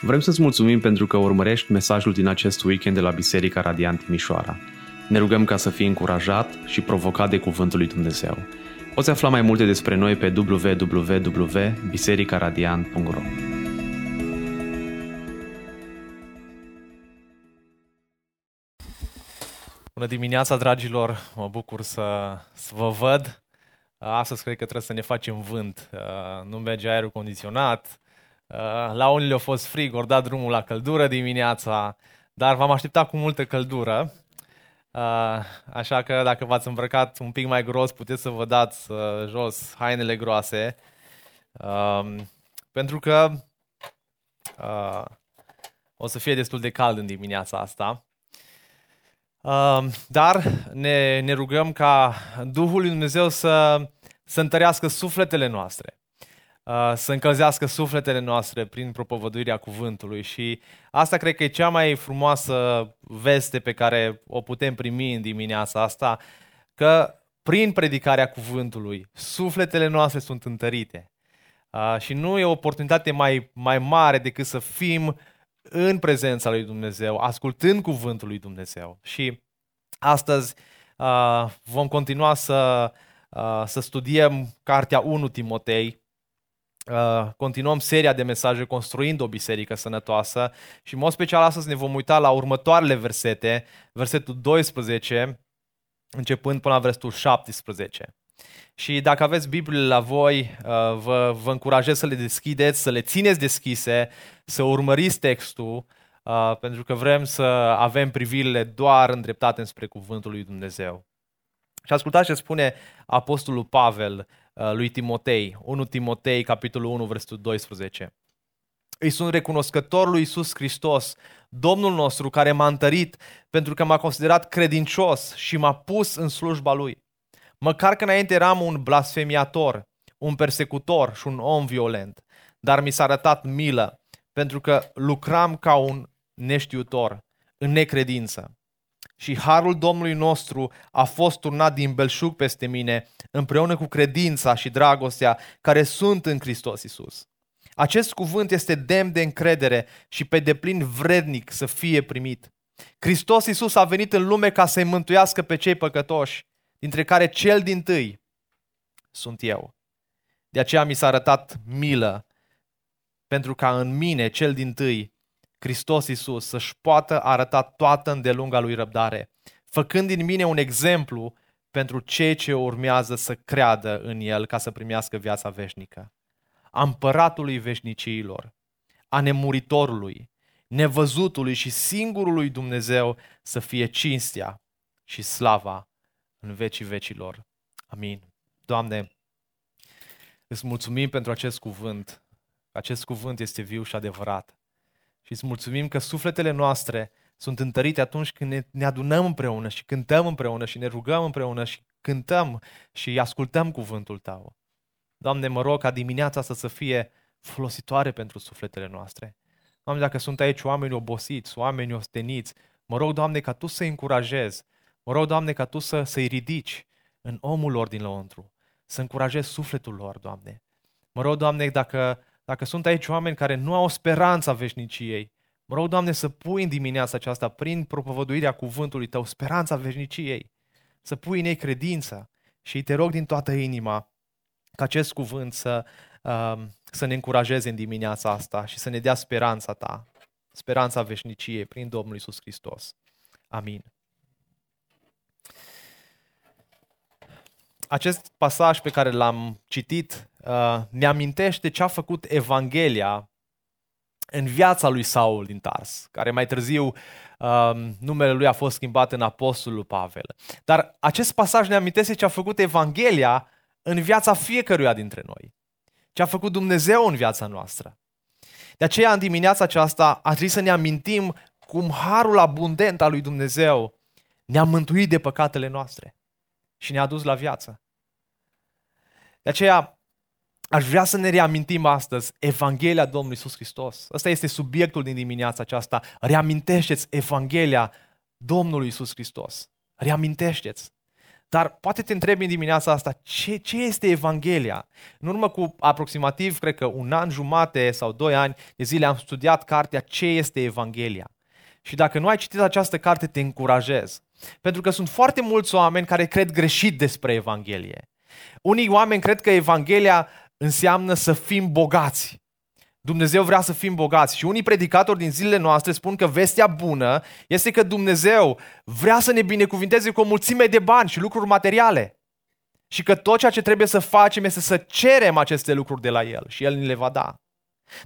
Vrem să-ți mulțumim pentru că urmărești mesajul din acest weekend de la Biserica Radiant Timișoara. Ne rugăm ca să fii încurajat și provocat de Cuvântul lui Dumnezeu. Poți afla mai multe despre noi pe www.bisericaradiant.ro Bună dimineața, dragilor! Mă bucur să, să vă văd. Astăzi cred că trebuie să ne facem vânt. Nu merge aerul condiționat, Uh, la unii le-a fost frig, ori dat drumul la căldură dimineața, dar v-am așteptat cu multă căldură. Uh, așa că dacă v-ați îmbrăcat un pic mai gros, puteți să vă dați uh, jos hainele groase. Um, pentru că o să fie destul de cald în dimineața asta. Um, dar ne, ne rugăm ca Duhul lui Dumnezeu să, să întărească sufletele noastre Uh, să încălzească sufletele noastre prin propovăduirea cuvântului și asta cred că e cea mai frumoasă veste pe care o putem primi în dimineața asta, că prin predicarea cuvântului sufletele noastre sunt întărite. Uh, și nu e o oportunitate mai, mai mare decât să fim în prezența lui Dumnezeu, ascultând cuvântul lui Dumnezeu. Și astăzi uh, vom continua să, să studiem cartea 1 Timotei, Uh, continuăm seria de mesaje construind o biserică sănătoasă și în mod special astăzi ne vom uita la următoarele versete, versetul 12, începând până la versetul 17. Și dacă aveți Bibliile la voi, uh, vă, vă încurajez să le deschideți, să le țineți deschise, să urmăriți textul, uh, pentru că vrem să avem privirile doar îndreptate spre Cuvântul lui Dumnezeu. Și ascultați ce spune Apostolul Pavel Uh, lui Timotei, 1 Timotei, capitolul 1, versetul 12. Îi sunt recunoscător lui Isus Hristos, Domnul nostru, care m-a întărit pentru că m-a considerat credincios și m-a pus în slujba lui. Măcar că înainte eram un blasfemiator, un persecutor și un om violent, dar mi s-a arătat milă pentru că lucram ca un neștiutor, în necredință. Și harul Domnului nostru a fost turnat din belșug peste mine, împreună cu credința și dragostea care sunt în Hristos Isus. Acest cuvânt este demn de încredere și pe deplin vrednic să fie primit. Hristos Isus a venit în lume ca să-i mântuiască pe cei păcătoși, dintre care cel din tâi sunt eu. De aceea mi s-a arătat milă, pentru ca în mine, cel din tâi, Hristos Iisus să-și poată arăta toată îndelunga lui răbdare, făcând din mine un exemplu pentru cei ce urmează să creadă în El ca să primească viața veșnică. A împăratului veșniciilor, a nemuritorului, nevăzutului și singurului Dumnezeu să fie cinstea și slava în vecii vecilor. Amin. Doamne, îți mulțumim pentru acest cuvânt. Acest cuvânt este viu și adevărat. Și îți mulțumim că sufletele noastre sunt întărite atunci când ne, ne adunăm împreună și cântăm împreună și ne rugăm împreună și cântăm și ascultăm cuvântul Tău. Doamne, mă rog ca dimineața asta să fie folositoare pentru sufletele noastre. Doamne, dacă sunt aici oameni obosiți, oameni osteniți, mă rog, Doamne, ca Tu să-i încurajezi. Mă rog, Doamne, ca Tu să, să-i ridici în omul lor din lăuntru, să încurajezi sufletul lor, Doamne. Mă rog, Doamne, dacă dacă sunt aici oameni care nu au speranța veșniciei, mă rog, Doamne, să pui în dimineața aceasta, prin propovăduirea cuvântului Tău, speranța veșniciei, să pui în ei credința și te rog din toată inima ca acest cuvânt să, uh, să ne încurajeze în dimineața asta și să ne dea speranța Ta, speranța veșniciei prin Domnul Isus Hristos. Amin. Acest pasaj pe care l-am citit uh, ne amintește ce a făcut Evanghelia în viața lui Saul din Tars, care mai târziu uh, numele lui a fost schimbat în Apostolul Pavel. Dar acest pasaj ne amintește ce a făcut Evanghelia în viața fiecăruia dintre noi. Ce a făcut Dumnezeu în viața noastră. De aceea, în dimineața aceasta, a trebui să ne amintim cum harul abundent al lui Dumnezeu ne-a mântuit de păcatele noastre și ne-a dus la viață. De aceea, Aș vrea să ne reamintim astăzi Evanghelia Domnului Iisus Hristos. Ăsta este subiectul din dimineața aceasta. Reamintește-ți Evanghelia Domnului Iisus Hristos. Reamintește-ți. Dar poate te întrebi în dimineața asta, ce, ce este Evanghelia? În urmă cu aproximativ, cred că un an jumate sau doi ani de zile am studiat cartea Ce este Evanghelia. Și dacă nu ai citit această carte, te încurajez. Pentru că sunt foarte mulți oameni care cred greșit despre Evanghelie. Unii oameni cred că Evanghelia înseamnă să fim bogați. Dumnezeu vrea să fim bogați. Și unii predicatori din zilele noastre spun că vestea bună este că Dumnezeu vrea să ne binecuvinteze cu o mulțime de bani și lucruri materiale. Și că tot ceea ce trebuie să facem este să cerem aceste lucruri de la El și El ni le va da.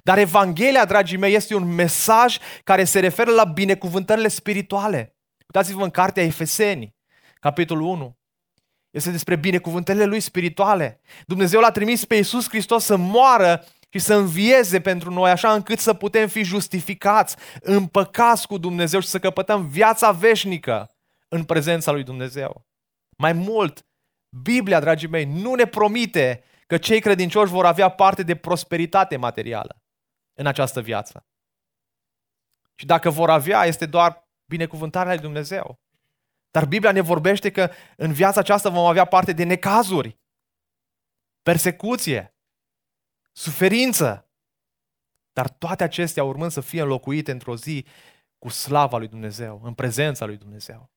Dar Evanghelia, dragii mei, este un mesaj care se referă la binecuvântările spirituale. Uitați-vă în cartea Efeseni, capitolul 1. Este despre binecuvântările lui spirituale. Dumnezeu l-a trimis pe Iisus Hristos să moară și să învieze pentru noi așa încât să putem fi justificați, împăcați cu Dumnezeu și să căpătăm viața veșnică în prezența lui Dumnezeu. Mai mult, Biblia, dragii mei, nu ne promite că cei credincioși vor avea parte de prosperitate materială în această viață. Și dacă vor avea, este doar binecuvântarea lui Dumnezeu. Dar Biblia ne vorbește că în viața aceasta vom avea parte de necazuri, persecuție, suferință. Dar toate acestea urmând să fie înlocuite într-o zi cu slava lui Dumnezeu, în prezența lui Dumnezeu.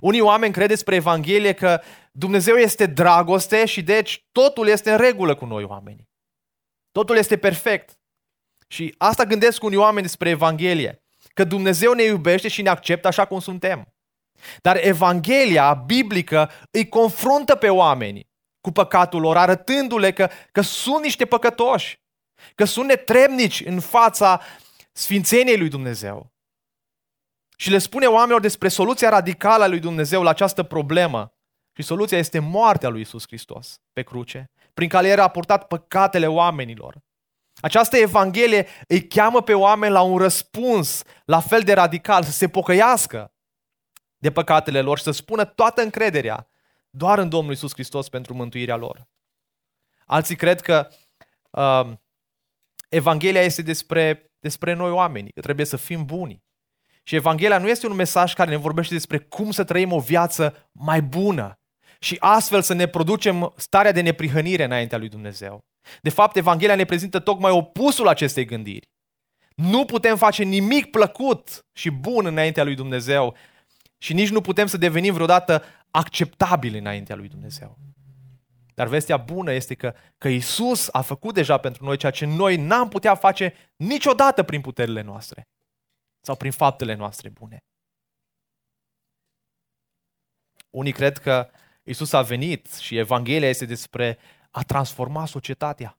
Unii oameni cred despre Evanghelie că Dumnezeu este dragoste și deci totul este în regulă cu noi oamenii. Totul este perfect. Și asta gândesc unii oameni despre Evanghelie, că Dumnezeu ne iubește și ne acceptă așa cum suntem. Dar Evanghelia biblică îi confruntă pe oameni cu păcatul lor, arătându-le că, că sunt niște păcătoși, că sunt netrebnici în fața sfințeniei lui Dumnezeu. Și le spune oamenilor despre soluția radicală a lui Dumnezeu la această problemă. Și soluția este moartea lui Isus Hristos pe cruce, prin care era purtat păcatele oamenilor. Această Evanghelie îi cheamă pe oameni la un răspuns la fel de radical, să se pocăiască de păcatele lor și să spună toată încrederea doar în Domnul Isus Hristos pentru mântuirea lor. Alții cred că uh, Evanghelia este despre, despre noi oameni, că trebuie să fim buni. Și Evanghelia nu este un mesaj care ne vorbește despre cum să trăim o viață mai bună și astfel să ne producem starea de neprihănire înaintea lui Dumnezeu. De fapt, Evanghelia ne prezintă tocmai opusul acestei gândiri. Nu putem face nimic plăcut și bun înaintea lui Dumnezeu și nici nu putem să devenim vreodată acceptabili înaintea lui Dumnezeu. Dar vestea bună este că, că Isus a făcut deja pentru noi ceea ce noi n-am putea face niciodată prin puterile noastre sau prin faptele noastre bune. Unii cred că Isus a venit și Evanghelia este despre a transforma societatea.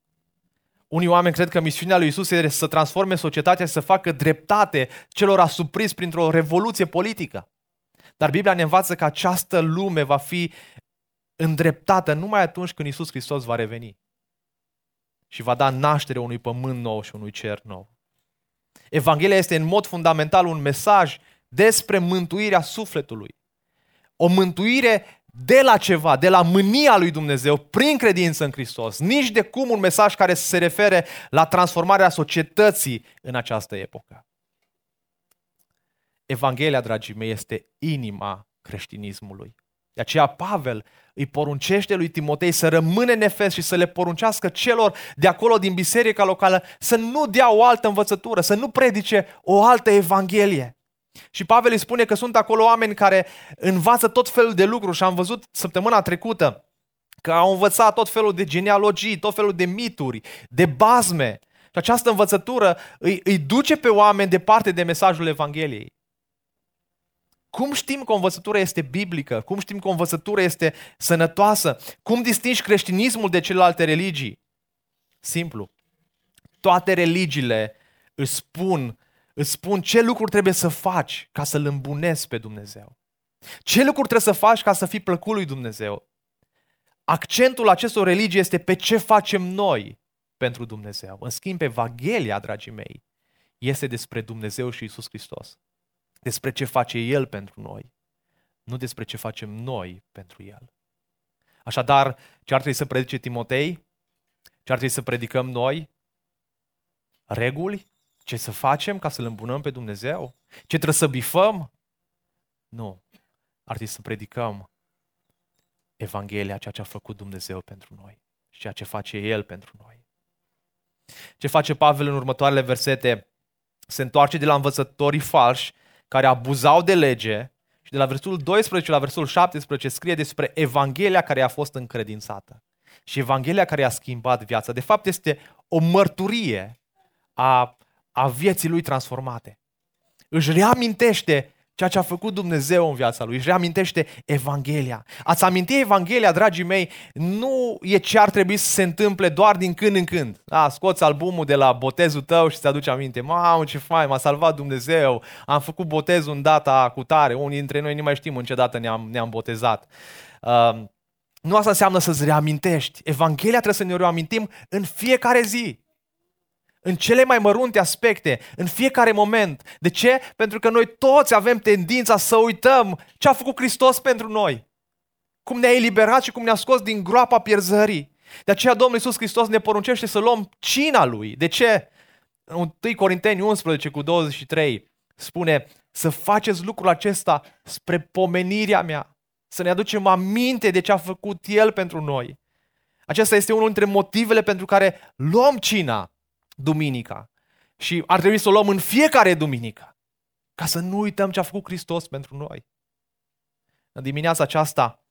Unii oameni cred că misiunea lui Isus este să transforme societatea și să facă dreptate celor asupriți printr-o revoluție politică. Dar Biblia ne învață că această lume va fi îndreptată numai atunci când Isus Hristos va reveni și va da naștere unui pământ nou și unui cer nou. Evanghelia este în mod fundamental un mesaj despre mântuirea sufletului. O mântuire de la ceva, de la mânia lui Dumnezeu, prin credință în Hristos. Nici de cum un mesaj care să se refere la transformarea societății în această epocă. Evanghelia, dragii mei, este inima creștinismului. De aceea Pavel îi poruncește lui Timotei să rămână în Efes și să le poruncească celor de acolo din biserica locală să nu dea o altă învățătură, să nu predice o altă evanghelie. Și Pavel îi spune că sunt acolo oameni care învață tot felul de lucruri și am văzut săptămâna trecută că au învățat tot felul de genealogii, tot felul de mituri, de bazme. Și această învățătură îi, îi duce pe oameni departe de mesajul Evangheliei. Cum știm că o învățătură este biblică? Cum știm că o învățătură este sănătoasă? Cum distingi creștinismul de celelalte religii? Simplu. Toate religiile îți spun, îți spun ce lucruri trebuie să faci ca să-L îmbunezi pe Dumnezeu. Ce lucruri trebuie să faci ca să fii plăcut lui Dumnezeu. Accentul acestor religii este pe ce facem noi pentru Dumnezeu. În schimb, Evanghelia, dragii mei, este despre Dumnezeu și Isus Hristos despre ce face El pentru noi, nu despre ce facem noi pentru El. Așadar, ce ar trebui să predice Timotei? Ce ar trebui să predicăm noi? Reguli? Ce să facem ca să-L îmbunăm pe Dumnezeu? Ce trebuie să bifăm? Nu. Ar trebui să predicăm Evanghelia, ceea ce a făcut Dumnezeu pentru noi și ceea ce face El pentru noi. Ce face Pavel în următoarele versete? Se întoarce de la învățătorii falși care abuzau de lege și de la versetul 12 la versetul 17 scrie despre Evanghelia care a fost încredințată și Evanghelia care a schimbat viața. De fapt, este o mărturie a, a vieții lui transformate. Își reamintește ceea ce a făcut Dumnezeu în viața lui. Își reamintește Evanghelia. Ați aminti Evanghelia, dragii mei, nu e ce ar trebui să se întâmple doar din când în când. Da, scoți albumul de la botezul tău și ți aduce aminte. Mamă, ce fain, m-a salvat Dumnezeu. Am făcut botezul în data cu tare. Unii dintre noi nu mai știm în ce dată ne-am, ne-am botezat. Uh, nu asta înseamnă să-ți reamintești. Evanghelia trebuie să ne reamintim în fiecare zi în cele mai mărunte aspecte, în fiecare moment. De ce? Pentru că noi toți avem tendința să uităm ce a făcut Hristos pentru noi. Cum ne-a eliberat și cum ne-a scos din groapa pierzării. De aceea Domnul Iisus Hristos ne poruncește să luăm cina Lui. De ce? 1 Corinteni 11 cu 23 spune să faceți lucrul acesta spre pomenirea mea. Să ne aducem aminte de ce a făcut El pentru noi. Acesta este unul dintre motivele pentru care luăm cina duminica. Și ar trebui să o luăm în fiecare duminică. Ca să nu uităm ce a făcut Hristos pentru noi. În dimineața aceasta,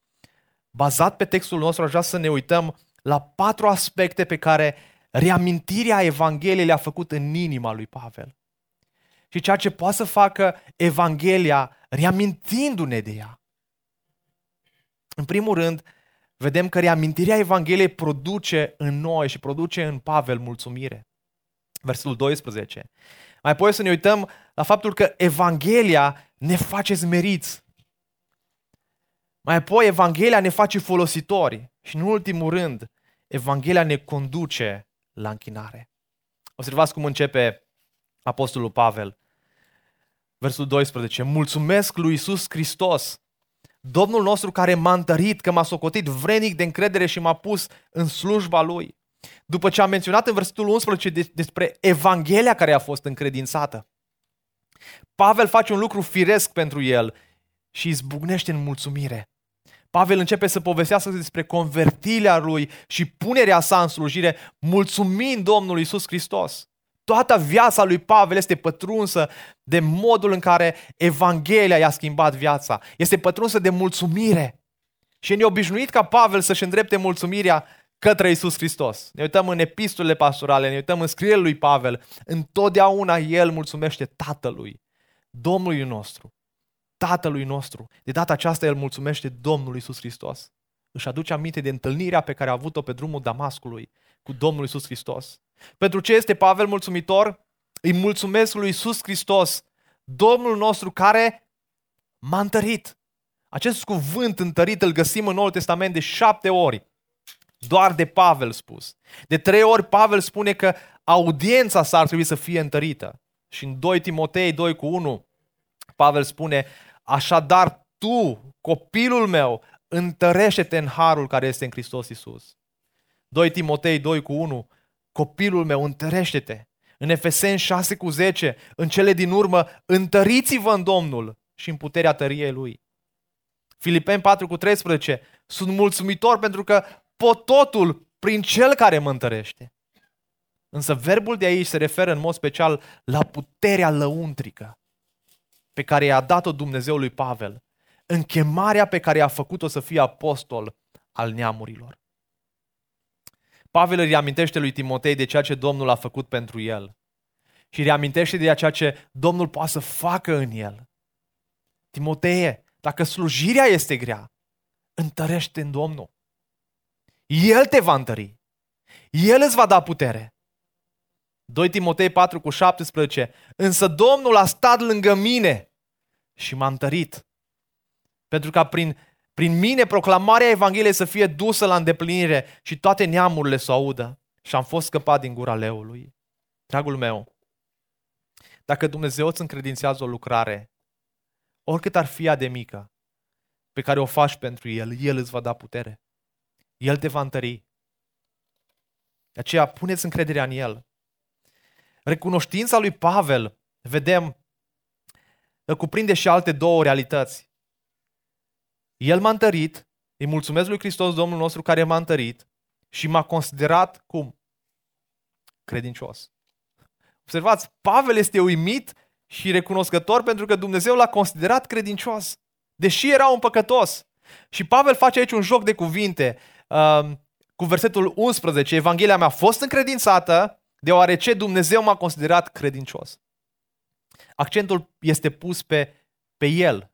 bazat pe textul nostru, aș vrea să ne uităm la patru aspecte pe care reamintirea Evangheliei le-a făcut în inima lui Pavel. Și ceea ce poate să facă Evanghelia reamintindu-ne de ea. În primul rând, vedem că reamintirea Evangheliei produce în noi și produce în Pavel mulțumire versetul 12. Mai apoi să ne uităm la faptul că Evanghelia ne face smeriți. Mai apoi Evanghelia ne face folositori. Și în ultimul rând, Evanghelia ne conduce la închinare. Observați cum începe Apostolul Pavel. Versul 12. Mulțumesc lui Isus Hristos, Domnul nostru care m-a întărit, că m-a socotit vrenic de încredere și m-a pus în slujba Lui. După ce am menționat în versetul 11 despre Evanghelia care a fost încredințată, Pavel face un lucru firesc pentru el și izbucnește în mulțumire. Pavel începe să povestească despre convertirea lui și punerea sa în slujire, mulțumind Domnului Isus Hristos. Toată viața lui Pavel este pătrunsă de modul în care Evanghelia i-a schimbat viața. Este pătrunsă de mulțumire. Și e neobișnuit ca Pavel să-și îndrepte mulțumirea către Isus Hristos. Ne uităm în epistolele pastorale, ne uităm în scrierile lui Pavel. Întotdeauna el mulțumește Tatălui, Domnului nostru, Tatălui nostru. De data aceasta el mulțumește Domnului Isus Hristos. Își aduce aminte de întâlnirea pe care a avut-o pe drumul Damascului cu Domnul Isus Hristos. Pentru ce este Pavel mulțumitor? Îi mulțumesc lui Isus Hristos, Domnul nostru care m-a întărit. Acest cuvânt întărit îl găsim în Noul Testament de șapte ori doar de Pavel spus. De trei ori Pavel spune că audiența sa ar trebui să fie întărită. Și în 2 Timotei 2 cu 1, Pavel spune, așadar tu, copilul meu, întărește-te în harul care este în Hristos Isus. 2 Timotei 2 cu 1, copilul meu, întărește-te. În Efeseni 6 cu 10, în cele din urmă, întăriți-vă în Domnul și în puterea tăriei Lui. Filipeni 4 cu 13, sunt mulțumitor pentru că pot totul prin cel care mă întărește. Însă verbul de aici se referă în mod special la puterea lăuntrică pe care i-a dat-o Dumnezeu lui Pavel, în chemarea pe care a făcut-o să fie apostol al neamurilor. Pavel îi reamintește lui Timotei de ceea ce Domnul a făcut pentru el și reamintește de ceea ce Domnul poate să facă în el. Timotei, dacă slujirea este grea, întărește în Domnul. El te va întări. El îți va da putere. 2 Timotei 4 cu 17. Însă Domnul a stat lângă mine și m-a întărit. Pentru ca prin, prin mine proclamarea Evangheliei să fie dusă la îndeplinire și toate neamurile să o audă. Și am fost scăpat din gura leului. Dragul meu, dacă Dumnezeu îți încredințează o lucrare, oricât ar fi ea de mică, pe care o faci pentru El, El îți va da putere. El te va întări. De aceea puneți încrederea în El. Recunoștința lui Pavel, vedem, cuprinde și alte două realități. El m-a întărit Îi mulțumesc lui Hristos, Domnul nostru, care m-a întărit și m-a considerat cum? Credincios. Observați, Pavel este uimit și recunoscător pentru că Dumnezeu l-a considerat credincios, deși era un păcătos. Și Pavel face aici un joc de cuvinte uh, cu versetul 11. Evanghelia mea a fost încredințată deoarece Dumnezeu m-a considerat credincios. Accentul este pus pe, pe el,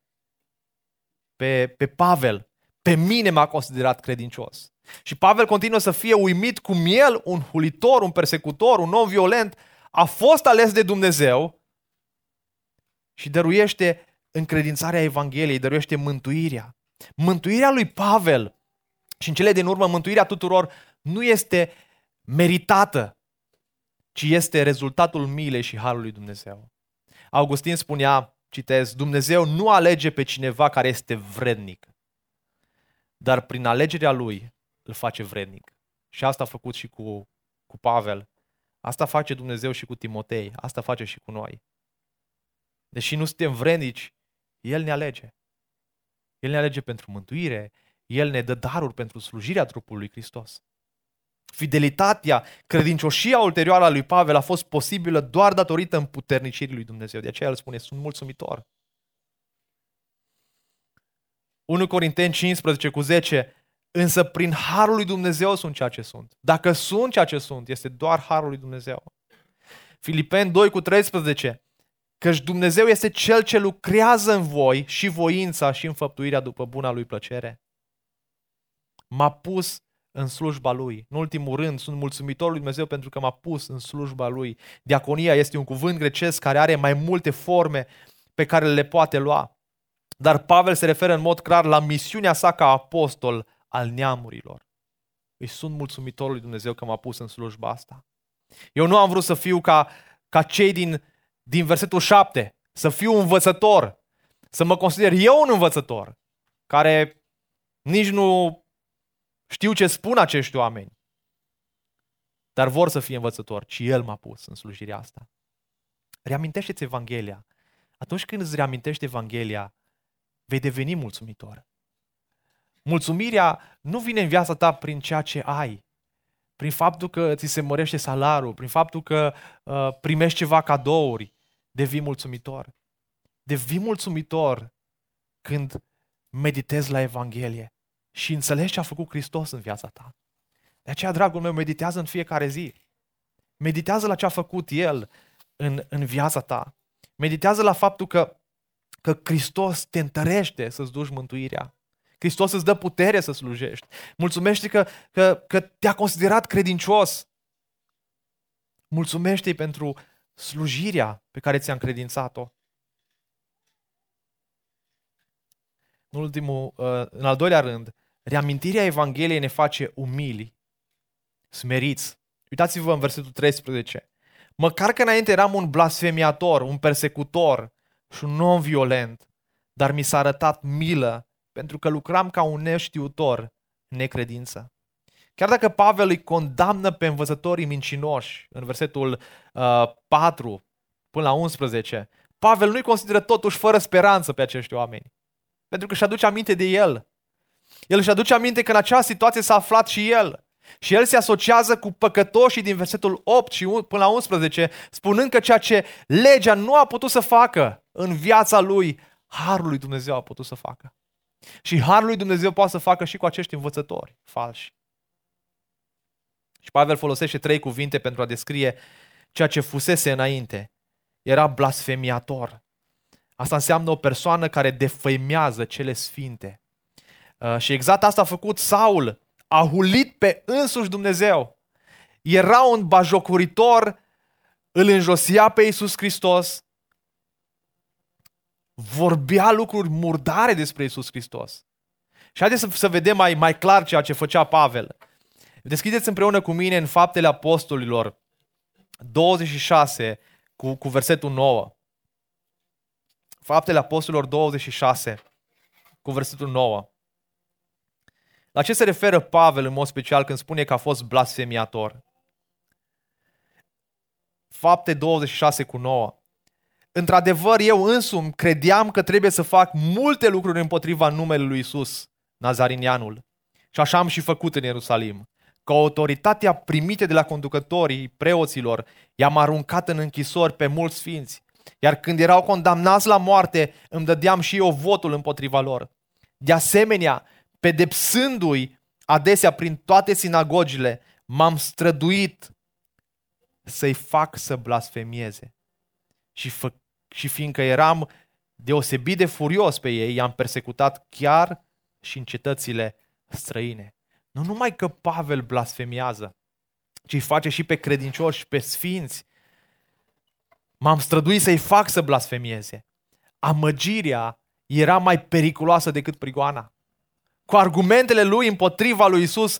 pe, pe Pavel. Pe mine m-a considerat credincios. Și Pavel continuă să fie uimit cum el, un hulitor, un persecutor, un om violent, a fost ales de Dumnezeu și dăruiește încredințarea Evangheliei, dăruiește mântuirea. Mântuirea lui Pavel și în cele din urmă mântuirea tuturor nu este meritată, ci este rezultatul milei și harului Dumnezeu. Augustin spunea, citez, Dumnezeu nu alege pe cineva care este vrednic, dar prin alegerea lui îl face vrednic. Și asta a făcut și cu, cu Pavel. Asta face Dumnezeu și cu Timotei. Asta face și cu noi. Deși nu suntem vrednici, El ne alege. El ne alege pentru mântuire, El ne dă daruri pentru slujirea trupului Hristos. Fidelitatea, credincioșia ulterioară a lui Pavel a fost posibilă doar datorită împuternicirii lui Dumnezeu. De aceea el spune, sunt mulțumitor. 1 Corinteni 15 cu 10, însă prin harul lui Dumnezeu sunt ceea ce sunt. Dacă sunt ceea ce sunt, este doar harul lui Dumnezeu. Filipeni 2 cu 13, căci Dumnezeu este Cel ce lucrează în voi și voința și înfăptuirea după buna lui plăcere. M-a pus în slujba Lui. În ultimul rând, sunt mulțumitor lui Dumnezeu pentru că m-a pus în slujba Lui. Diaconia este un cuvânt grecesc care are mai multe forme pe care le poate lua. Dar Pavel se referă în mod clar la misiunea sa ca apostol al neamurilor. Îi sunt mulțumitor lui Dumnezeu că m-a pus în slujba asta. Eu nu am vrut să fiu ca, ca cei din, din versetul 7, să fiu un învățător, să mă consider eu un învățător, care nici nu știu ce spun acești oameni, dar vor să fie învățători, ci El m-a pus în slujirea asta. Reamintește-ți Evanghelia. Atunci când îți reamintești Evanghelia, vei deveni mulțumitor. Mulțumirea nu vine în viața ta prin ceea ce ai, prin faptul că ți se mărește salarul, prin faptul că uh, primești ceva cadouri, devii mulțumitor. Devii mulțumitor când meditezi la Evanghelie și înțelegi ce a făcut Hristos în viața ta. De aceea, dragul meu, meditează în fiecare zi. Meditează la ce a făcut El în, în viața ta. Meditează la faptul că, că Hristos te întărește să-ți duci mântuirea. Hristos îți dă putere să slujești. Mulțumește că, că, că te-a considerat credincios. Mulțumește-i pentru slujirea pe care ți-a încredințat-o. În, ultimul, uh, în al doilea rând, Reamintirea Evangheliei ne face umili, smeriți. Uitați-vă în versetul 13. Măcar că înainte eram un blasfemiator, un persecutor și un om violent, dar mi s-a arătat milă pentru că lucram ca un neștiutor necredință. Chiar dacă Pavel îi condamnă pe învățătorii mincinoși în versetul uh, 4 până la 11, Pavel nu-i consideră totuși fără speranță pe acești oameni. Pentru că își aduce aminte de el. El își aduce aminte că în acea situație s-a aflat și el. Și el se asociază cu păcătoșii din versetul 8 și până la 11, spunând că ceea ce legea nu a putut să facă în viața lui, Harul lui Dumnezeu a putut să facă. Și Harul lui Dumnezeu poate să facă și cu acești învățători falși. Și Pavel folosește trei cuvinte pentru a descrie ceea ce fusese înainte. Era blasfemiator. Asta înseamnă o persoană care defăimează cele sfinte. Uh, și exact asta a făcut Saul. A hulit pe însuși Dumnezeu. Era un bajocuritor, îl înjosia pe Iisus Hristos, vorbea lucruri murdare despre Iisus Hristos. Și haideți să, să vedem mai, mai clar ceea ce făcea Pavel. Deschideți împreună cu mine în Faptele Apostolilor 26 cu, cu versetul 9. Faptele Apostolilor 26 cu versetul 9. La ce se referă Pavel în mod special când spune că a fost blasfemiator? Fapte 26 cu 9. Într-adevăr, eu însumi credeam că trebuie să fac multe lucruri împotriva numelui lui Isus, nazarinianul. Și așa am și făcut în Ierusalim. Ca autoritatea primită de la conducătorii preoților, i-am aruncat în închisori pe mulți sfinți. Iar când erau condamnați la moarte, îmi dădeam și eu votul împotriva lor. De asemenea, pedepsându-i adesea prin toate sinagogile, m-am străduit să-i fac să blasfemieze. Și, fă, și fiindcă eram deosebit de furios pe ei, i-am persecutat chiar și în cetățile străine. Nu numai că Pavel blasfemiază, ci îi face și pe credincioși și pe sfinți. M-am străduit să-i fac să blasfemieze. Amăgirea era mai periculoasă decât prigoana. Cu argumentele lui împotriva lui Isus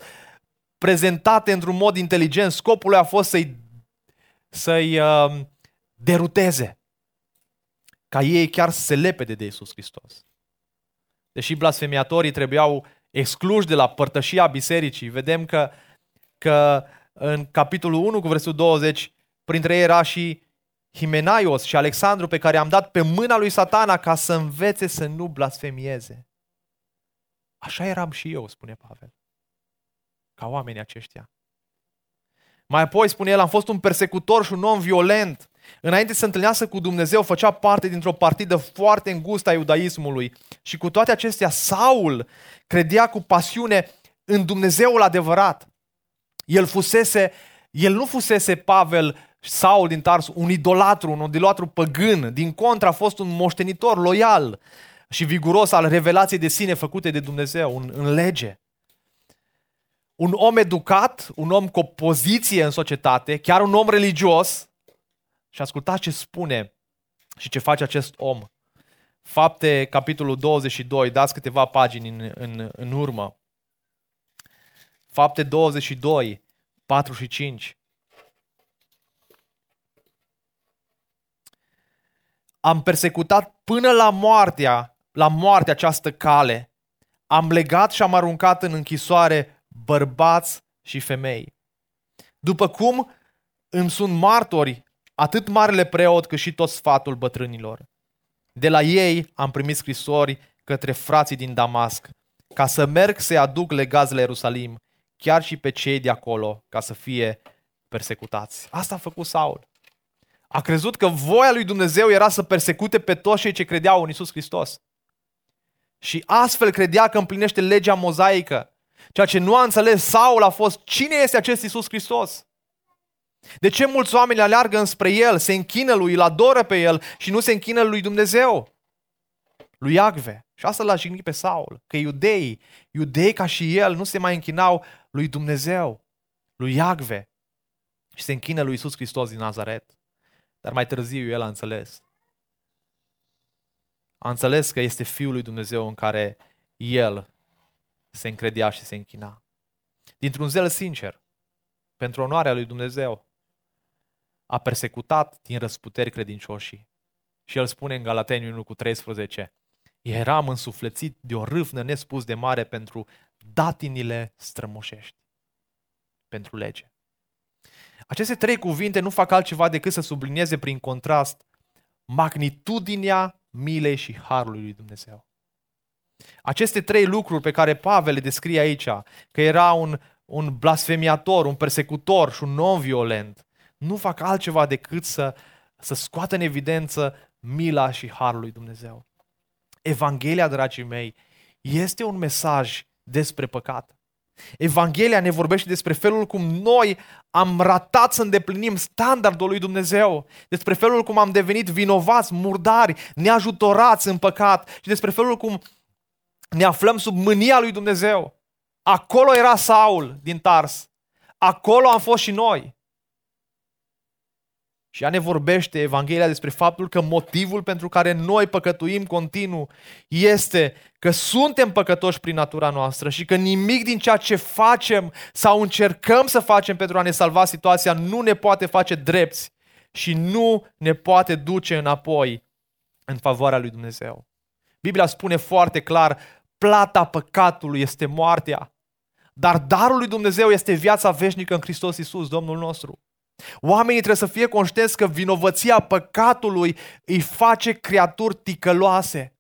prezentate într-un mod inteligent, scopul lui a fost să-i, să-i uh, deruteze. Ca ei chiar să se lepede de Isus Hristos. Deși blasfemiatorii trebuiau excluși de la părtășia bisericii, vedem că, că în capitolul 1 cu versetul 20, printre ei era și Himenaios și Alexandru pe care am dat pe mâna lui satana ca să învețe să nu blasfemieze. Așa eram și eu, spune Pavel, ca oamenii aceștia. Mai apoi, spune el, am fost un persecutor și un om violent. Înainte să se întâlnească cu Dumnezeu, făcea parte dintr-o partidă foarte îngustă a iudaismului. Și cu toate acestea, Saul credea cu pasiune în Dumnezeul adevărat. El fusese, el nu fusese Pavel, Saul din Tars, un idolatru, un idolatru păgân. Din contra, a fost un moștenitor loial și viguros al revelației de sine făcute de Dumnezeu în, în lege. Un om educat, un om cu o poziție în societate, chiar un om religios, și ascultați ce spune și ce face acest om. Fapte, capitolul 22, dați câteva pagini în, în, în urmă. Fapte 22, 4 și 5. Am persecutat până la moartea, la moarte această cale. Am legat și am aruncat în închisoare bărbați și femei. După cum îmi sunt martori atât marele preot cât și tot sfatul bătrânilor. De la ei am primit scrisori către frații din Damasc, ca să merg să-i aduc legați la Ierusalim, chiar și pe cei de acolo, ca să fie persecutați. Asta a făcut Saul. A crezut că voia lui Dumnezeu era să persecute pe toți cei ce credeau în Isus Hristos. Și astfel credea că împlinește legea mozaică. Ceea ce nu a înțeles Saul a fost cine este acest Isus Hristos. De ce mulți oameni aleargă înspre El, se închină Lui, îl adoră pe El și nu se închină Lui Dumnezeu? Lui Iagve. Și asta l-a jignit pe Saul. Că iudeii, iudeii ca și el, nu se mai închinau lui Dumnezeu, lui Iagve. Și se închină lui Isus Hristos din Nazaret. Dar mai târziu el a înțeles. A înțeles că este Fiul lui Dumnezeu în care el se încredea și se închina. Dintr-un zel sincer, pentru onoarea lui Dumnezeu, a persecutat din răsputeri credincioșii. Și el spune în Galateni 1 cu 13, eram însuflețit de o râvnă nespus de mare pentru datinile strămoșești, pentru lege. Aceste trei cuvinte nu fac altceva decât să sublinieze prin contrast magnitudinea milei și harului lui Dumnezeu. Aceste trei lucruri pe care Pavel le descrie aici, că era un, un blasfemiator, un persecutor și un non-violent, nu fac altceva decât să, să scoată în evidență mila și harul lui Dumnezeu. Evanghelia, dragii mei, este un mesaj despre păcat. Evanghelia ne vorbește despre felul cum noi am ratat să îndeplinim standardul lui Dumnezeu, despre felul cum am devenit vinovați, murdari, neajutorați în păcat și despre felul cum ne aflăm sub mânia lui Dumnezeu. Acolo era Saul din Tars. Acolo am fost și noi. Și ea ne vorbește Evanghelia despre faptul că motivul pentru care noi păcătuim continuu este că suntem păcătoși prin natura noastră și că nimic din ceea ce facem sau încercăm să facem pentru a ne salva situația nu ne poate face drepți și nu ne poate duce înapoi în favoarea lui Dumnezeu. Biblia spune foarte clar, plata păcatului este moartea, dar darul lui Dumnezeu este viața veșnică în Hristos Iisus, Domnul nostru. Oamenii trebuie să fie conștienți că vinovăția păcatului îi face creaturi ticăloase.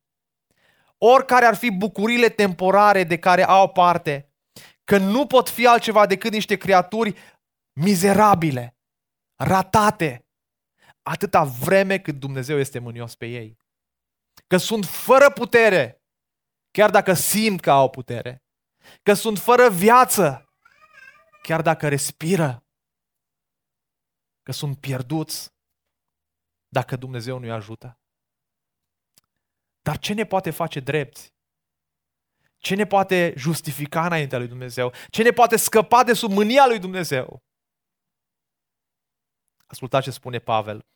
oricare ar fi bucurile temporare de care au parte, că nu pot fi altceva decât niște creaturi mizerabile, ratate, atâta vreme cât Dumnezeu este mânios pe ei. Că sunt fără putere, chiar dacă simt că au putere. Că sunt fără viață, chiar dacă respiră. Că sunt pierduți, dacă Dumnezeu nu-i ajută. Dar ce ne poate face drepți? Ce ne poate justifica înaintea lui Dumnezeu? Ce ne poate scăpa de sub mânia lui Dumnezeu? Ascultați ce spune Pavel.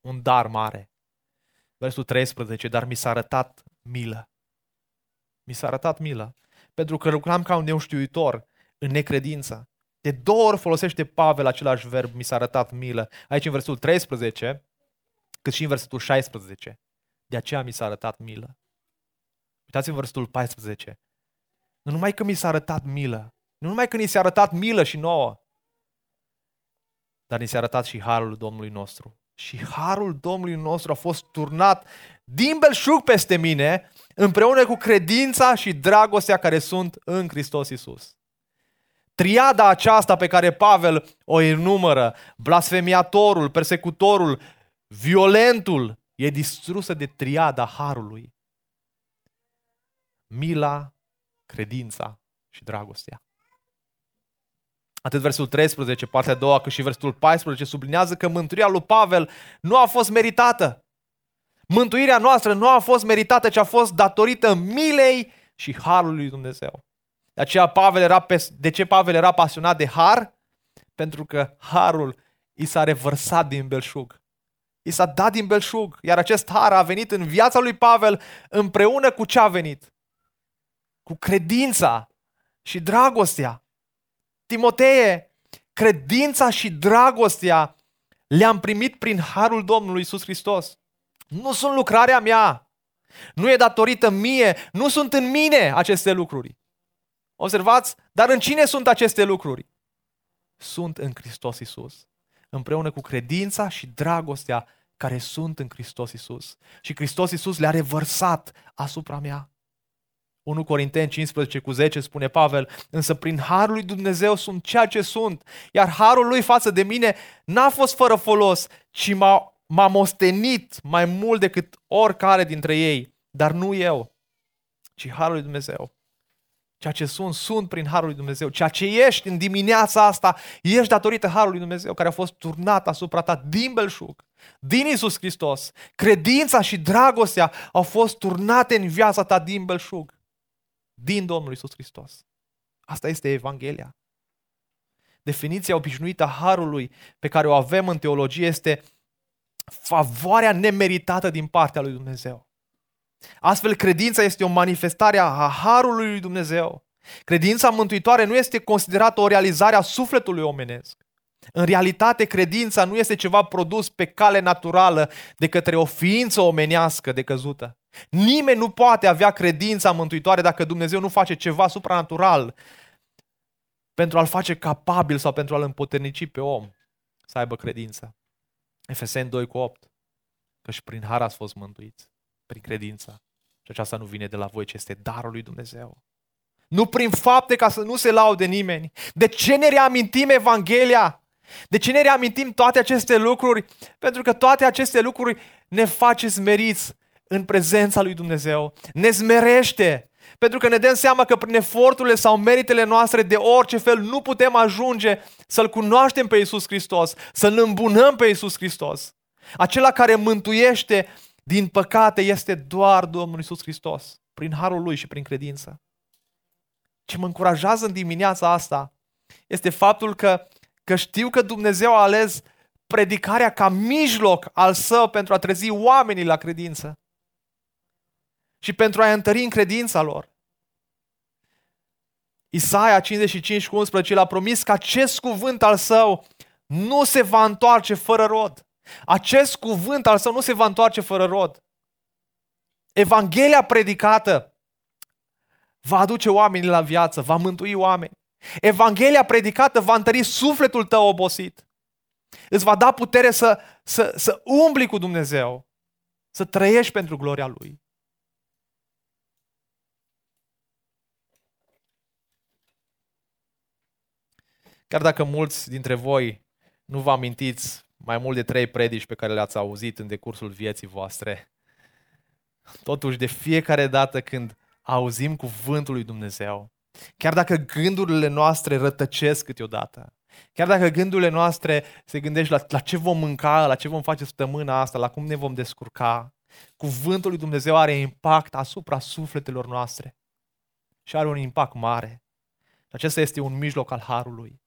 Un dar mare. Versul 13, dar mi s-a arătat milă. Mi s-a arătat milă. Pentru că lucram ca un neuștiuitor în necredință. De două ori folosește Pavel același verb, mi s-a arătat milă. Aici în versetul 13, cât și în versetul 16. De aceea mi s-a arătat milă. Uitați în versetul 14. Nu numai că mi s-a arătat milă, nu numai că ni s-a arătat milă și nouă, dar ni s-a arătat și harul Domnului nostru. Și harul Domnului nostru a fost turnat din belșug peste mine, împreună cu credința și dragostea care sunt în Hristos Isus. Triada aceasta pe care Pavel o enumără, blasfemiatorul, persecutorul, violentul, e distrusă de triada harului. Mila, credința și dragostea. Atât versul 13, partea a doua, cât și versul 14 sublinează că mântuirea lui Pavel nu a fost meritată. Mântuirea noastră nu a fost meritată, ci a fost datorită milei și harului lui Dumnezeu. De aceea Pavel era, de ce Pavel era pasionat de har? Pentru că harul i s-a revărsat din belșug. I s-a dat din belșug, iar acest har a venit în viața lui Pavel împreună cu ce a venit? Cu credința și dragostea. Timotee, credința și dragostea le-am primit prin harul Domnului Isus Hristos. Nu sunt lucrarea mea. Nu e datorită mie. Nu sunt în mine aceste lucruri. Observați? Dar în cine sunt aceste lucruri? Sunt în Hristos Isus. Împreună cu credința și dragostea care sunt în Hristos Isus. Și Hristos Isus le-a revărsat asupra mea. 1 Corinteni 15 cu 10 spune Pavel, însă prin harul lui Dumnezeu sunt ceea ce sunt, iar harul lui față de mine n-a fost fără folos, ci m-a, m-a mostenit mai mult decât oricare dintre ei, dar nu eu, ci harul lui Dumnezeu. Ceea ce sunt, sunt prin harul lui Dumnezeu. Ceea ce ești în dimineața asta, ești datorită harului lui Dumnezeu care a fost turnat asupra ta din belșug, din Isus Hristos. Credința și dragostea au fost turnate în viața ta din belșug din Domnul Isus Hristos. Asta este Evanghelia. Definiția obișnuită a harului pe care o avem în teologie este favoarea nemeritată din partea lui Dumnezeu. Astfel, credința este o manifestare a harului lui Dumnezeu. Credința mântuitoare nu este considerată o realizare a sufletului omenesc. În realitate, credința nu este ceva produs pe cale naturală de către o ființă omenească decăzută. Nimeni nu poate avea credința mântuitoare dacă Dumnezeu nu face ceva supranatural pentru a-l face capabil sau pentru a-l împuternici pe om să aibă credință. Efeseni 2 cu 8. Că și prin har ați fost mântuiți, prin credință. Și aceasta nu vine de la voi, ci este darul lui Dumnezeu. Nu prin fapte ca să nu se laude nimeni. De ce ne reamintim Evanghelia? De ce ne reamintim toate aceste lucruri? Pentru că toate aceste lucruri ne face smeriți în prezența lui Dumnezeu. Ne smerește. Pentru că ne dăm seama că prin eforturile sau meritele noastre de orice fel nu putem ajunge să-L cunoaștem pe Iisus Hristos, să-L îmbunăm pe Iisus Hristos. Acela care mântuiește din păcate este doar Domnul Iisus Hristos, prin harul Lui și prin credință. Ce mă încurajează în dimineața asta este faptul că că știu că Dumnezeu a ales predicarea ca mijloc al său pentru a trezi oamenii la credință și pentru a-i întări în credința lor. Isaia 55 cu 11 l-a promis că acest cuvânt al său nu se va întoarce fără rod. Acest cuvânt al său nu se va întoarce fără rod. Evanghelia predicată va aduce oamenii la viață, va mântui oameni. Evanghelia predicată va întări sufletul tău obosit. Îți va da putere să, să, să umbli cu Dumnezeu, să trăiești pentru gloria Lui. Chiar dacă mulți dintre voi nu vă amintiți mai mult de trei predici pe care le-ați auzit în decursul vieții voastre, totuși de fiecare dată când auzim cuvântul lui Dumnezeu, chiar dacă gândurile noastre rătăcesc câteodată, chiar dacă gândurile noastre se gândești la, la ce vom mânca, la ce vom face săptămâna asta, la cum ne vom descurca, cuvântul lui Dumnezeu are impact asupra sufletelor noastre și are un impact mare. Acesta este un mijloc al harului.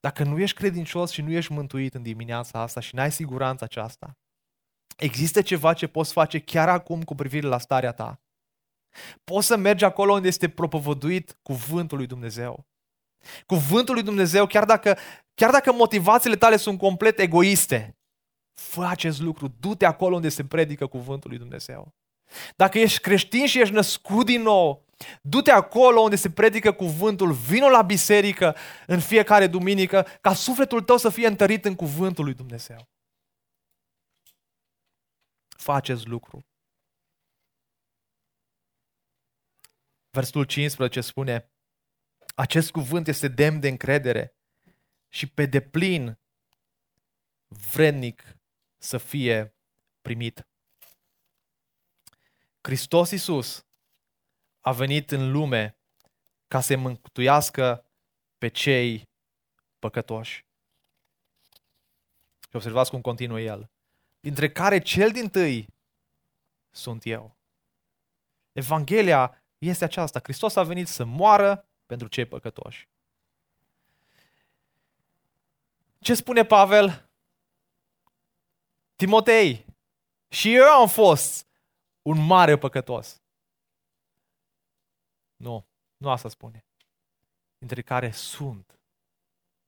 Dacă nu ești credincios și nu ești mântuit în dimineața asta și n-ai siguranța aceasta, există ceva ce poți face chiar acum cu privire la starea ta. Poți să mergi acolo unde este propovăduit cuvântul lui Dumnezeu. Cuvântul lui Dumnezeu, chiar dacă, chiar dacă motivațiile tale sunt complet egoiste, fă acest lucru, du-te acolo unde se predică cuvântul lui Dumnezeu. Dacă ești creștin și ești născut din nou, du-te acolo unde se predică cuvântul, vino la biserică în fiecare duminică ca sufletul tău să fie întărit în cuvântul lui Dumnezeu. Fă acest lucru. Versul 15 spune, acest cuvânt este demn de încredere și pe deplin vrednic să fie primit. Hristos Iisus a venit în lume ca să mântuiască pe cei păcătoși. Și observați cum continuă el. Dintre care cel din tâi sunt eu. Evanghelia este aceasta. Hristos a venit să moară pentru cei păcătoși. Ce spune Pavel? Timotei, și eu am fost un mare păcătos. Nu, nu asta spune. Dintre care sunt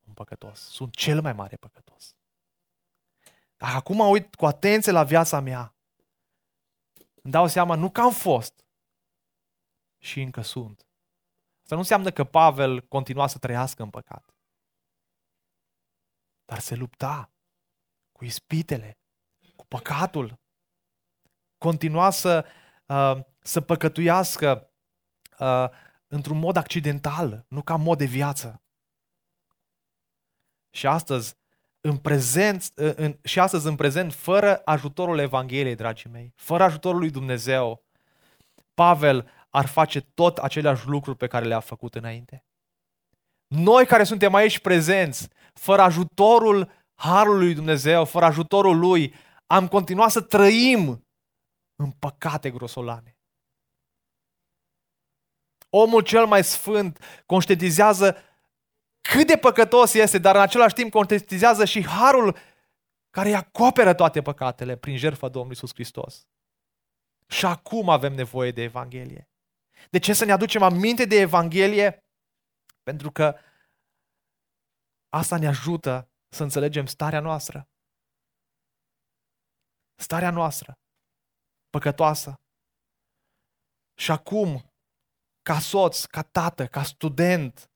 un păcătos. Sunt cel mai mare păcătos. Dar acum mă uit cu atenție la viața mea. Îmi dau seama nu că am fost și încă sunt. Asta nu înseamnă că Pavel continua să trăiască în păcat. Dar se lupta cu ispitele, cu păcatul. Continua să, uh, să păcătuiască uh, într-un mod accidental, nu ca mod de viață. Și astăzi, în prezent, uh, în, și astăzi în prezent, fără ajutorul Evangheliei, dragii mei, fără ajutorul lui Dumnezeu, Pavel ar face tot aceleași lucruri pe care le-a făcut înainte. Noi care suntem aici prezenți, fără ajutorul Harului lui Dumnezeu, fără ajutorul Lui, am continuat să trăim în păcate grosolane. Omul cel mai sfânt conștientizează cât de păcătos este, dar în același timp conștientizează și harul care îi acoperă toate păcatele prin jertfa Domnului Iisus Hristos. Și acum avem nevoie de Evanghelie. De ce să ne aducem aminte de Evanghelie? Pentru că asta ne ajută să înțelegem starea noastră. Starea noastră, păcătoasă. Și acum, ca soț, ca tată, ca student,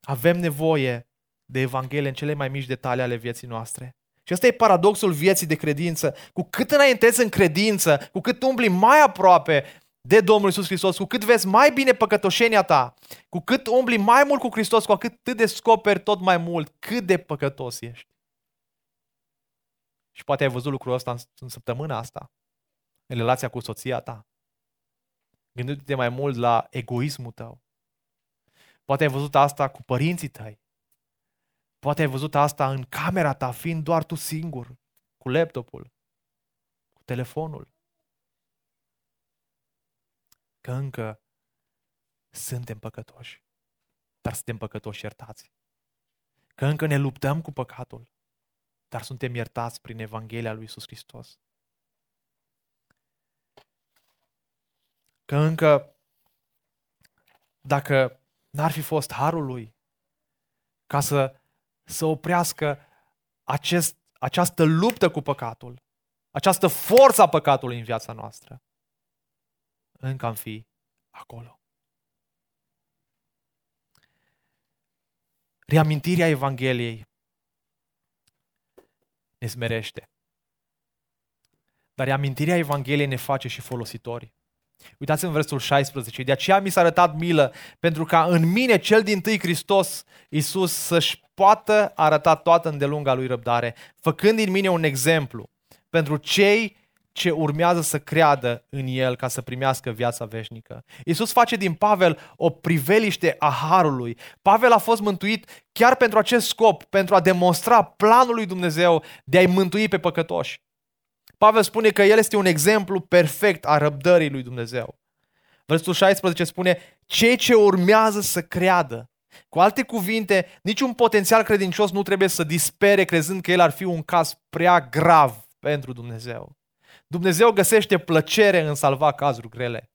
avem nevoie de Evanghelie în cele mai mici detalii ale vieții noastre. Și ăsta e paradoxul vieții de credință. Cu cât înaintezi în credință, cu cât umbli mai aproape de Domnul Isus Hristos, cu cât vezi mai bine păcătoșenia ta, cu cât umbli mai mult cu Hristos, cu atât te descoperi tot mai mult cât de păcătos ești. Și poate ai văzut lucrul ăsta în săptămâna asta, în relația cu soția ta. Gându-te mai mult la egoismul tău. Poate ai văzut asta cu părinții tăi. Poate ai văzut asta în camera ta, fiind doar tu singur, cu laptopul, cu telefonul că încă suntem păcătoși, dar suntem păcătoși iertați. Că încă ne luptăm cu păcatul, dar suntem iertați prin Evanghelia lui Isus Hristos. Că încă, dacă n-ar fi fost harul lui ca să, să oprească acest, această luptă cu păcatul, această forță a păcatului în viața noastră, încă am fi acolo. Reamintirea Evangheliei ne smerește. Dar reamintirea Evangheliei ne face și folositori. Uitați în versul 16. De aceea mi s-a arătat milă, pentru ca în mine, cel din tâi Hristos, Iisus, să-și poată arăta toată îndelunga lui răbdare, făcând din mine un exemplu pentru cei ce urmează să creadă în El ca să primească viața veșnică. Iisus face din Pavel o priveliște a Harului. Pavel a fost mântuit chiar pentru acest scop, pentru a demonstra planul lui Dumnezeu de a-i mântui pe păcătoși. Pavel spune că el este un exemplu perfect a răbdării lui Dumnezeu. Versul 16 spune, cei ce urmează să creadă. Cu alte cuvinte, niciun potențial credincios nu trebuie să dispere crezând că el ar fi un caz prea grav pentru Dumnezeu. Dumnezeu găsește plăcere în salva cazuri grele.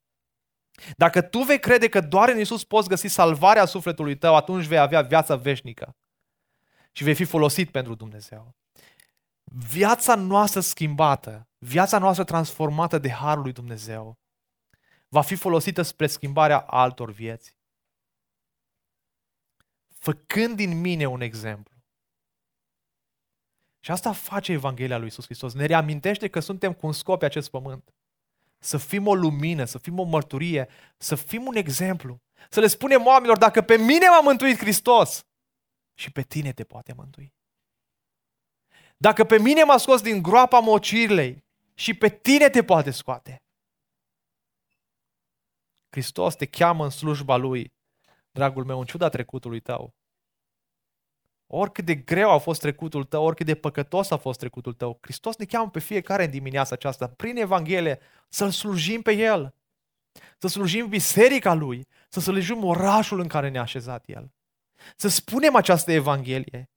Dacă tu vei crede că doar în Isus poți găsi salvarea sufletului tău, atunci vei avea viața veșnică și vei fi folosit pentru Dumnezeu. Viața noastră schimbată, viața noastră transformată de Harul lui Dumnezeu, va fi folosită spre schimbarea altor vieți. Făcând din mine un exemplu. Și asta face Evanghelia lui Isus Hristos. Ne reamintește că suntem cu un scop pe acest pământ. Să fim o lumină, să fim o mărturie, să fim un exemplu. Să le spunem oamenilor, dacă pe mine m-a mântuit Hristos, și pe tine te poate mântui. Dacă pe mine m-a scos din groapa mocirlei, și pe tine te poate scoate. Hristos te cheamă în slujba Lui, dragul meu, în ciuda trecutului tău. Oricât de greu a fost trecutul tău, oricât de păcătos a fost trecutul tău, Hristos ne cheamă pe fiecare în dimineața aceasta, prin Evanghelie, să-L slujim pe El. Să slujim biserica Lui, să slujim orașul în care ne-a așezat El. Să spunem această Evanghelie.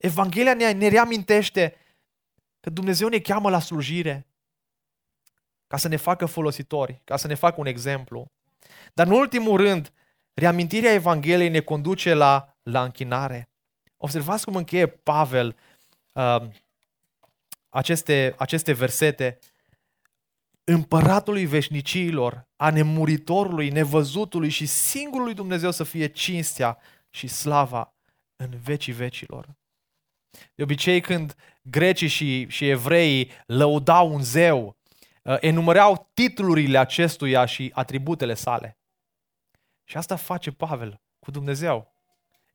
Evanghelia ne, ne reamintește că Dumnezeu ne cheamă la slujire ca să ne facă folositori, ca să ne facă un exemplu. Dar în ultimul rând, reamintirea Evangheliei ne conduce la, la închinare. Observați cum încheie Pavel uh, aceste, aceste versete. Împăratului veșnicilor, a nemuritorului, nevăzutului și singurului Dumnezeu să fie cinstea și slava în vecii vecilor. De obicei când grecii și, și evreii lăudau un zeu, uh, enumărau titlurile acestuia și atributele sale. Și asta face Pavel cu Dumnezeu.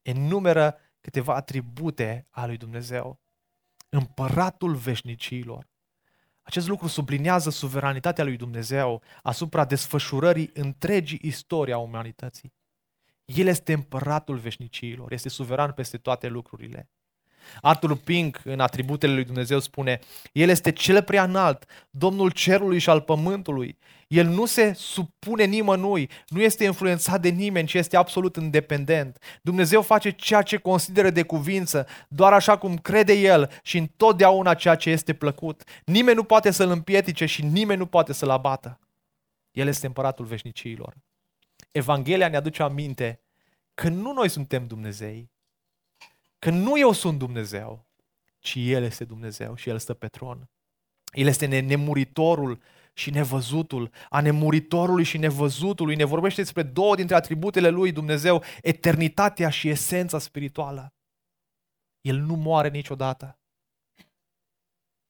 Enumeră câteva atribute a lui Dumnezeu. Împăratul veșnicilor. Acest lucru sublinează suveranitatea lui Dumnezeu asupra desfășurării întregii istorii a umanității. El este împăratul veșnicilor, este suveran peste toate lucrurile. Arthur Pink, în atributele lui Dumnezeu, spune El este cel prea înalt, Domnul cerului și al pământului. El nu se supune nimănui, nu este influențat de nimeni, ci este absolut independent. Dumnezeu face ceea ce consideră de cuvință, doar așa cum crede El și întotdeauna ceea ce este plăcut. Nimeni nu poate să-L împietice și nimeni nu poate să-L abată. El este împăratul veșniciilor. Evanghelia ne aduce aminte că nu noi suntem Dumnezei, că nu eu sunt Dumnezeu, ci El este Dumnezeu și El stă pe tron. El este nemuritorul și nevăzutul, a nemuritorului și nevăzutului. Ne vorbește despre două dintre atributele lui Dumnezeu, eternitatea și esența spirituală. El nu moare niciodată.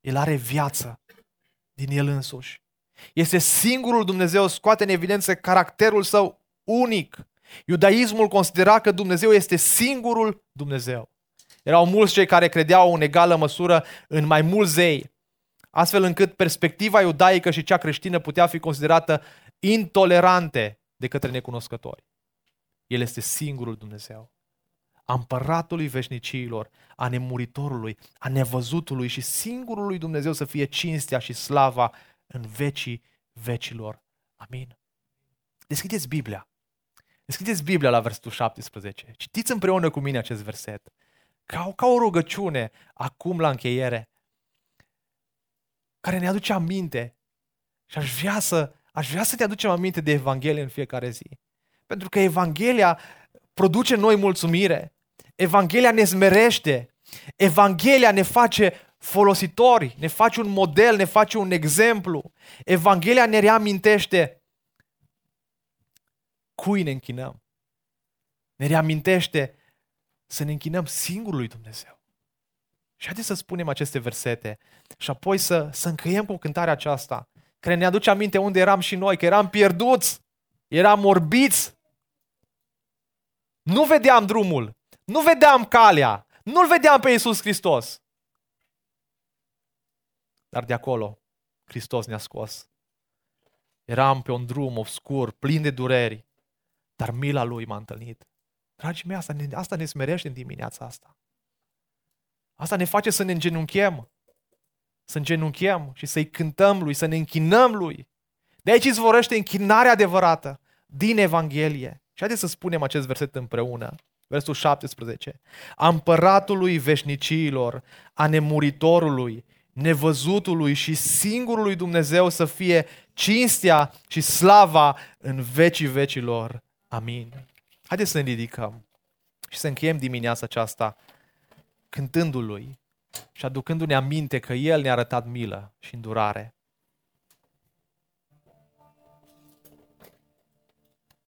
El are viață din El însuși. Este singurul Dumnezeu, scoate în evidență caracterul său unic. Iudaismul considera că Dumnezeu este singurul Dumnezeu. Erau mulți cei care credeau în egală măsură în mai mulți zei, astfel încât perspectiva iudaică și cea creștină putea fi considerată intolerante de către necunoscători. El este singurul Dumnezeu. A împăratului veșniciilor, a nemuritorului, a nevăzutului și singurului Dumnezeu să fie cinstea și slava în vecii vecilor. Amin. Deschideți Biblia. Deschideți Biblia la versetul 17. Citiți împreună cu mine acest verset ca, ca o rugăciune acum la încheiere, care ne aduce aminte și aș vrea să, aș vrea să te aducem aminte de Evanghelie în fiecare zi. Pentru că Evanghelia produce noi mulțumire. Evanghelia ne smerește. Evanghelia ne face folositori, ne face un model, ne face un exemplu. Evanghelia ne reamintește cui ne închinăm. Ne reamintește să ne închinăm singurului Dumnezeu. Și haideți să spunem aceste versete și apoi să, să încheiem cu cântarea aceasta, care ne aduce aminte unde eram și noi, că eram pierduți, eram orbiți. Nu vedeam drumul, nu vedeam calea, nu-L vedeam pe Iisus Hristos. Dar de acolo, Hristos ne-a scos. Eram pe un drum obscur, plin de dureri, dar mila Lui m-a întâlnit. Dragii mei, asta ne, asta ne smerește în dimineața asta. Asta ne face să ne îngenunchem. Să îngenunchem și să-i cântăm Lui, să ne închinăm Lui. De aici izvorăște închinarea adevărată din Evanghelie. Și haideți să spunem acest verset împreună. Versul 17. A împăratului veșniciilor, a nemuritorului, nevăzutului și singurului Dumnezeu să fie cinstea și slava în vecii vecilor. Amin. Haideți să ne ridicăm și să încheiem dimineața aceasta cântându-Lui și aducându-ne aminte că El ne-a arătat milă și îndurare.